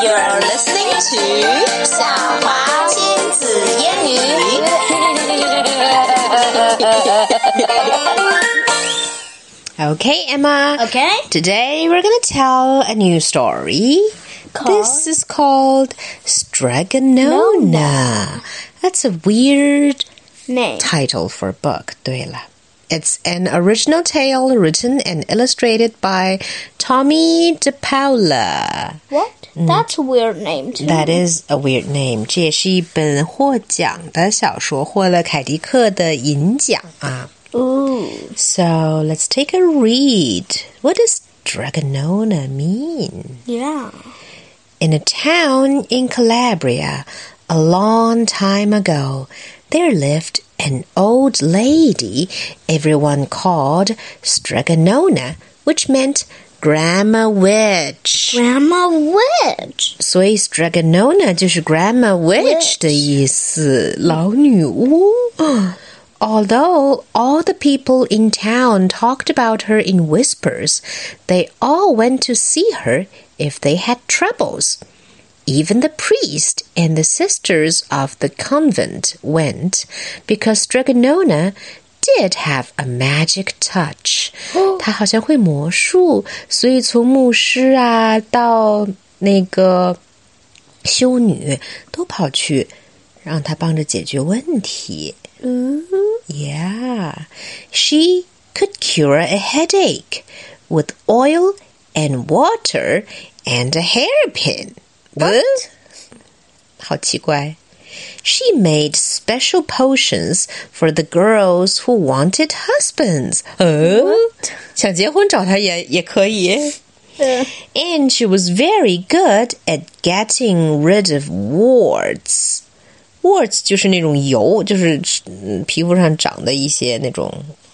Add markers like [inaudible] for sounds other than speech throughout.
You're listening to 小华亲子英语。okay, Emma. Okay. Today we're going to tell a new story. Called? This is called Strega Nona. That's a weird name. title for a book. 对了。it's an original tale written and illustrated by Tomie dePaola. What? Mm. That's a weird name too. That is a weird name. 这也是一本获奖的小说，获了凯迪克的银奖啊。Ooh. So let's take a read. What does Strega Nona mean? Yeah. In a town in Calabria, a long time ago, there lived an old lady everyone called Strega Nona, which meant Grandma Witch. Grandma Witch. So Strega Nona 就是 Grandma Witch eh, Although all the people in town talked about her in whispers, they all went to see her if they had troubles. Even the priest and the sisters of the convent went because Strega Nona did have a magic touch. Oh. she could cure a headache with oil and water and a hairpin. What? 好奇怪. She made special potions for the girls who wanted husbands. 呃，想结婚找她也也可以。 Uh, And she was very good at getting rid of warts. Warts 就是那种疣，就是嗯皮肤上长的一些那种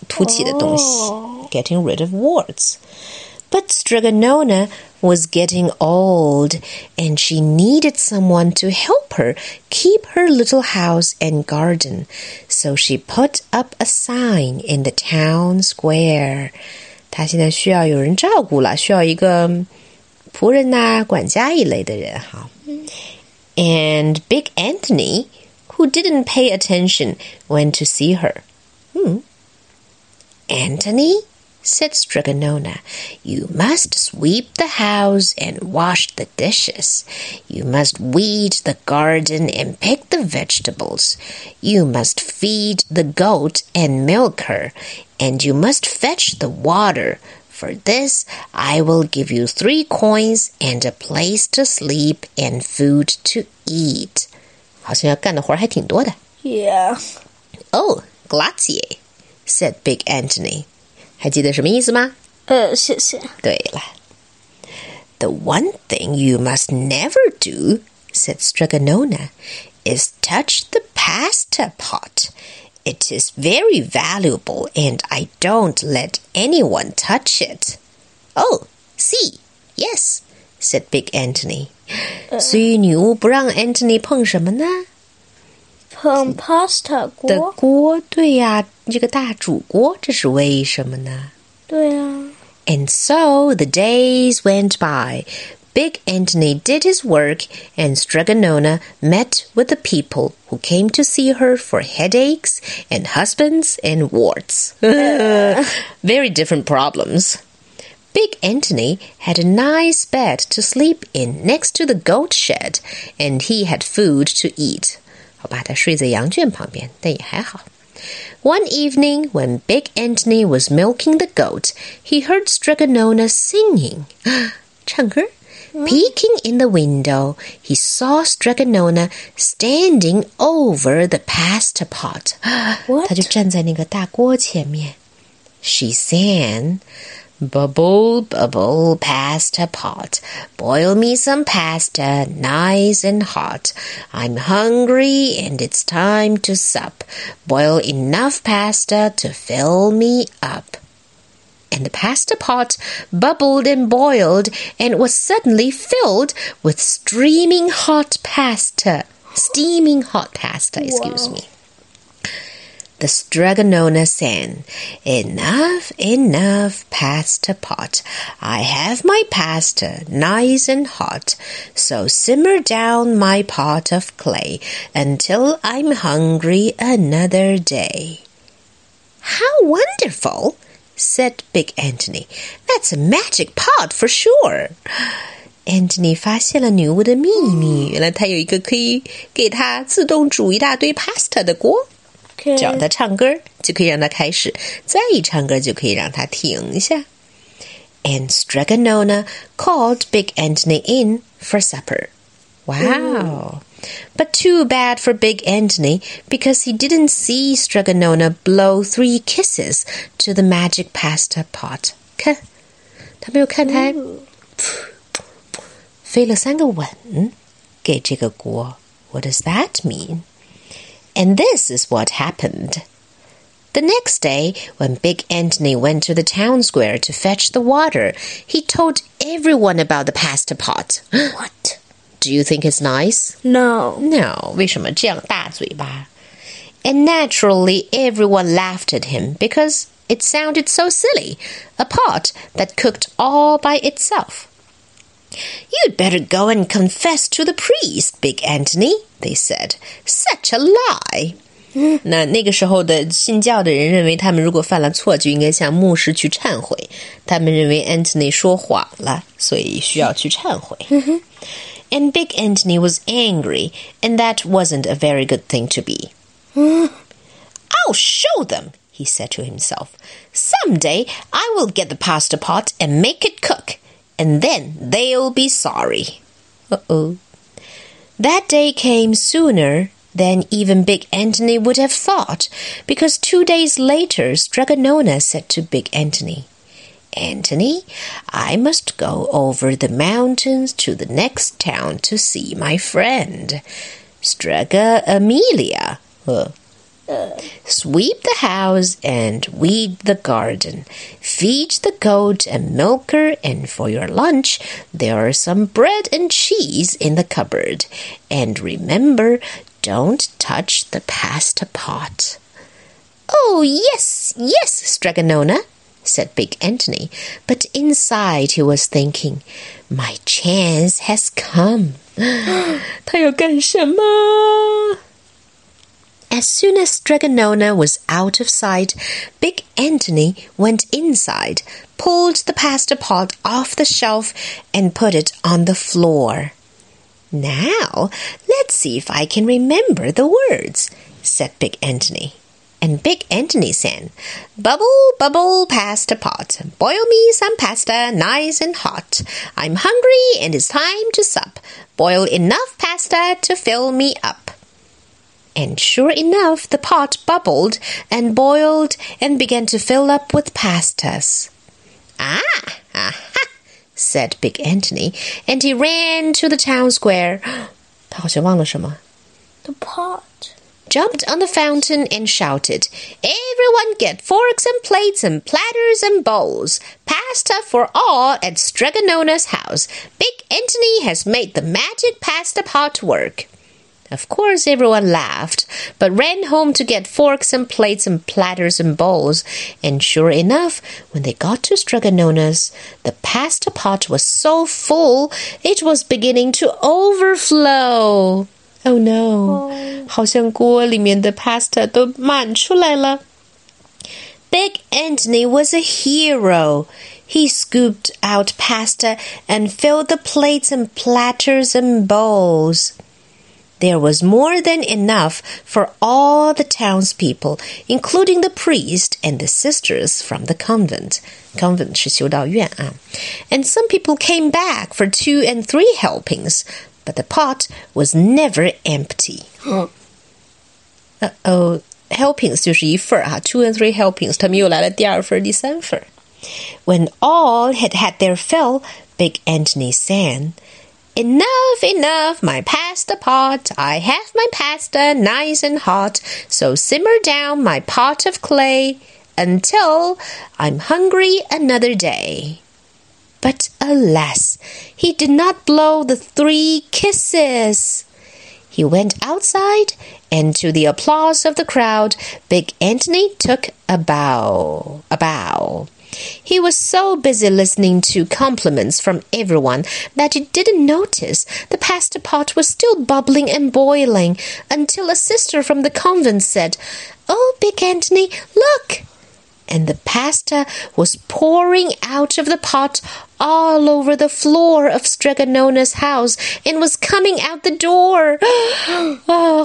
凸起的东西。哦 Getting rid of warts. But Strega Nona was getting old, and she needed someone to help her keep her little house and garden. So she put up a sign in the town square. 她现在需要有人照顾了，需要一个仆人呐、啊、管家一类的人哈。And Big Anthony, who didn't pay attention, went to see her. Hmm. Anthony? said Strega Nona. You must sweep the house and wash the dishes. You must weed the garden and pick the vegetables. You must feed the goat and milk her. And you must fetch the water. For this, I will give you three coins and a place to sleep and food to eat. Yeah. Oh, grazie, said Big Anthony. 还记得什么意思吗？呃，谢谢。对了，The one thing you must never do said Strega Nona is touch the pasta pot. It is very valuable and I don't let anyone touch it. Oh, see, yes, said Big Anthony. Uh. 所以女巫不让 Anthony 碰什么呢？很 pasta so the days went by. Big Anthony did his work, and Strega Nona met with the people who came to see her for headaches and husbands and warts. [laughs] Very different problems. Big Anthony had a nice bed to sleep in next to the goat shed, and he had food to eat. 我把它睡在羊圈旁边，但也还好。One evening, when Big Anthony was milking the goat, he heard Strega Nona singing. [gasps] 唱歌。Peeking in the window, he saw Strega Nona standing over the pasta pot. [gasps] 他就站在那个大锅前面。She sang. Bubble, bubble, pasta pot. Boil me some pasta, nice and hot. I'm hungry and it's time to sup. Boil enough pasta to fill me up. And the pasta pot bubbled and boiled and was suddenly filled with streaming hot pasta. Steaming hot pasta, excuse me the Strega Nona sang, Enough, enough, pasta Pot. I have my pasta nice and hot. So simmer down my pot of clay until I'm hungry another day. How wonderful! said Big Anthony. That's a magic pot for sure. Anthony 发现了女巫的秘密，原来她有一个可以给她自动煮一大堆 pasta 的锅。OK，只要他唱歌就可以让他开始，再一唱歌就可以让他停下。And Strega Nona called Big Anthony in for supper. Wow. But too bad for Big Anthony because he didn't see Strega Nona blow three kisses to the magic pasta pot. what does that mean? And this is what happened. The next day, when Big Anthony went to the town square to fetch the water, he told everyone about the pasta pot. [gasps] What? Do you think it's nice? No. No. 为什么这样大嘴巴? And naturally, everyone laughed at him because it sounded so silly. A pot that cooked all by itself. You'd better go and confess to the priest, Big Anthony, they said. Such a lie. 那那个时候的信教的人认为，他们如果犯了错，就应该向牧师去忏悔。他们认为 Anthony 说谎了，所以需要去忏悔。and Big Anthony was angry, and that wasn't a very good thing to be. I'll show them, he said to himself. Some day I will get the pasta pot and make it cook, and then they'll be sorry. Uh oh. That day came sooner than even Big Anthony would have thought, because two days later Strega Nona said to Big Anthony, Anthony, I must go over the mountains to the next town to see my friend, Strega Amelia. Uh, Sweep the house and weed the garden. Feed the goat and milk her, and for your lunch, there are some bread and cheese in the cupboard. And remember, don't touch the pasta pot. Oh, yes, yes, Strega Nona, said Big Anthony, but inside he was thinking, My chance has come. 他要干什么？？as soon as Strega Nona was out of sight, Big Anthony went inside, pulled the pasta pot off the shelf, and put it on the floor. Now, let's see if I can remember the words, said Big Anthony. And Big Anthony sang, Bubble, bubble, pasta pot, boil me some pasta nice and hot. I'm hungry and it's time to sup. Boil enough pasta to fill me up and sure enough the pot bubbled and boiled and began to fill up with pastas. Ah, aha, said Big Anthony, and he ran to the town square. [gasps] 他好像忘了什么。The pot jumped on the fountain and shouted, Everyone get forks and plates and platters and bowls. Pasta for all at Strega Nona's house. Big Anthony has made the magic pasta pot work. Of course, everyone laughed, but ran home to get forks and plates and platters and bowls. And sure enough, when they got to Strega Nona's, the pasta pot was so full it was beginning to overflow. Oh no! Oh. 好像锅里面的 pasta 都满出来了。Big Anthony was a hero. He scooped out pasta and filled the plates and platters and bowls There was more than enough for all the townspeople, including the priest and the sisters from the convent. Convent 是修道院啊. And some people came back for two and three helpings, but the pot was never empty. [gasps] Uh oh, helpings 就是一份啊，two and three helpings，他们又来了第二份、第三份。When all had had their fill, Big Anthony sang. Enough, enough, my pasta pot. I have my pasta nice and hot, so simmer down my pot of clay until I'm hungry another day. But alas, he did not blow the three kisses. He went outside, and to the applause of the crowd, Big Anthony took a bow. A bow. He was so busy listening to compliments from everyone that he didn't notice the pasta pot was still bubbling and boiling until a sister from the convent said, Oh, Big Anthony, look! And the pasta was pouring out of the pot all over the floor of Strega Nona's house and was coming out the door. [gasps] Ah,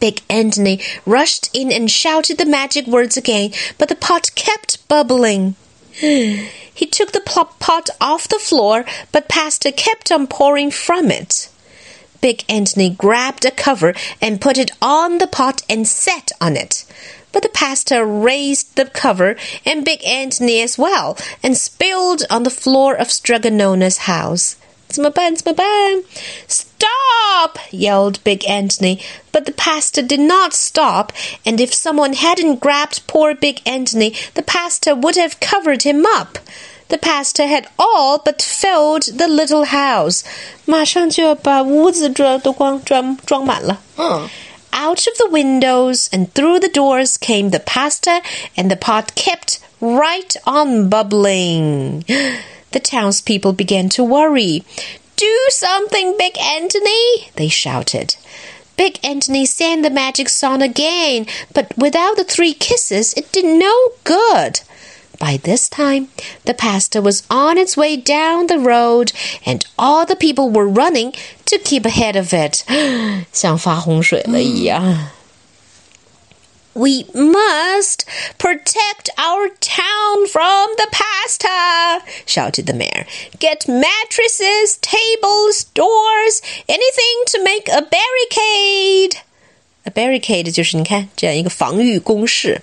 Big Anthony rushed in and shouted the magic words again, but the pot kept bubbling. [gasps] He took the pot off the floor, but Pasta kept on pouring from it. Big Anthony grabbed a cover and put it on the pot and sat on it. But the pasta raised the cover and Big Anthony as well and spilled on the floor of Strega Nona's house. 怎么办？怎么办？Stop! Stop! yelled Big Anthony, but the pasta did not stop, and if someone hadn't grabbed poor Big Anthony, the pasta would have covered him up. The pasta had all but filled the little house. out of the windows and through the doors came the pasta, and the pot kept right on bubbling. [gasps] The townspeople began to worry. Do something, Big Anthony! they shouted. Big Anthony sang the magic song again, but without the three kisses, it did no good. By this time, the pasta was on its way down the road, and all the people were running to keep ahead of it. [gasps] 像发洪水了一样。we must protect our town from the pasta, shouted the mayor. Get mattresses, tables, doors, anything to make a barricade. A barricade 就是你看这样一个防御工事。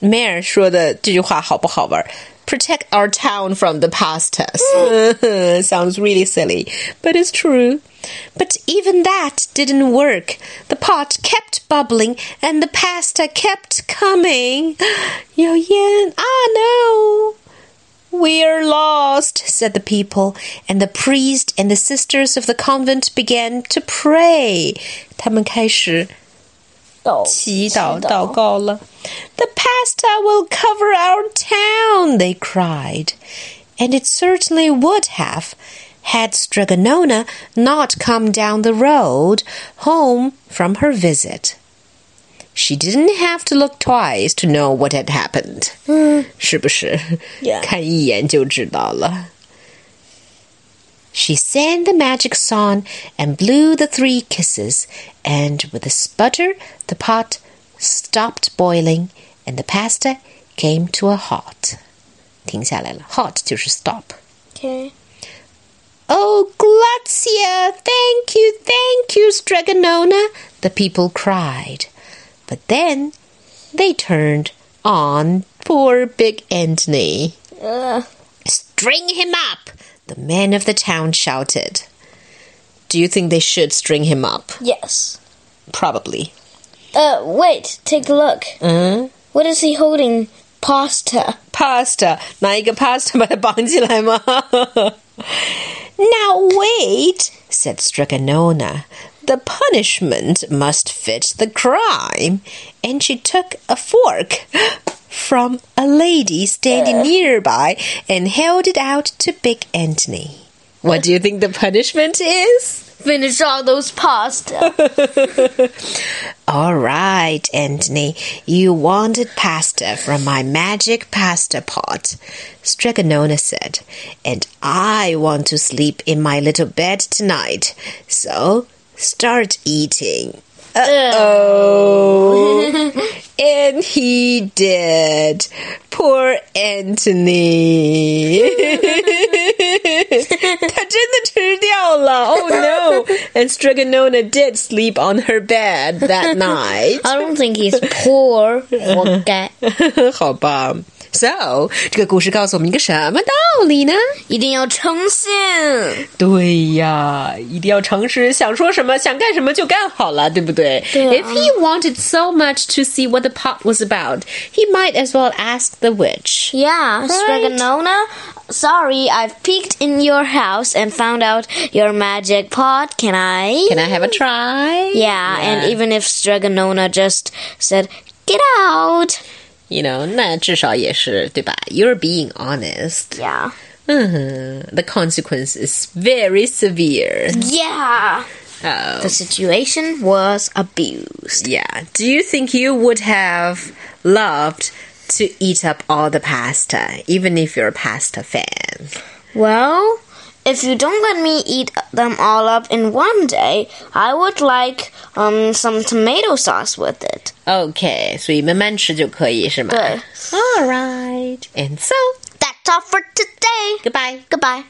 Mayor 说的这句话好不好玩 ？protect our town from the pastas. [laughs] Sounds really silly, but it's true. But even that didn't work. The pot kept bubbling and the pasta kept coming. [gasps] Yo Yan, ah no. We're lost, said the people, and the priest and the sisters of the convent began to pray. 他们开始 祈祷祷告了。The pasta will cover our town, they cried, and it certainly would have. Had Strega Nona not come down the road home from her visit. She didn't have to look twice to know what had happened，嗯，是不是？看一眼就知道了。Mm. [laughs] She sang the magic song and blew the three kisses, and with a sputter the pot stopped boiling and the pasta came to a halt. 停下来了，halt stop. okay. Oh, Grazia, thank you, thank you, Strega Nona! the people cried. But then they turned on poor big Anthony. Ugh. String him up, the men of the town shouted. Do you think they should string him up? Yes. Probably. Uh, wait, take a look. Hmm? What is he holding? Pasta. Pasta. 拿一个 pasta？Now [laughs] wait, said Strega Nona. The punishment must fit the crime. And she took a fork from a lady standing uh. nearby and held it out to Big Anthony. What do you think the punishment is? Finish all those pasta. [laughs] all right, Anthony. You wanted pasta from my magic pasta pot, Strega Nona said, and I want to sleep in my little bed tonight. So start eating. Uh oh. [laughs] And he did. Poor Anthony. 他真的吃掉了. Oh no. And Strega Nona did sleep on her bed that [laughs] night. I don't think he's poor. 活该。好吧。[laughs] So，这个故事告诉我们一个什么道理呢？一定要诚信。对呀，一定要诚实，想说什么想干什么就干好了，对不对,对、啊、？If he wanted so much to see what the pot was about, he might as well ask the witch. Yeah, Strega Nona. Sorry, I've peeked in your house and found out your magic pot. Can I? Can I have a try? Yeah, yeah. and even if Strega Nona just said, "Get out." you know, 那至少也是对吧？You're being honest. yeah, 嗯哼，The consequence is very severe. yeah, Oh. the situation was abused. Yeah. Do you think you would have loved to eat up all the pasta, even if you're a pasta fan? Well, if you don't let me eat them all up in one day, I would like um some tomato sauce with it. Okay, 所以慢慢吃就可以是吗？对。 All right. And so, That's all for today. goodbye. Goodbye.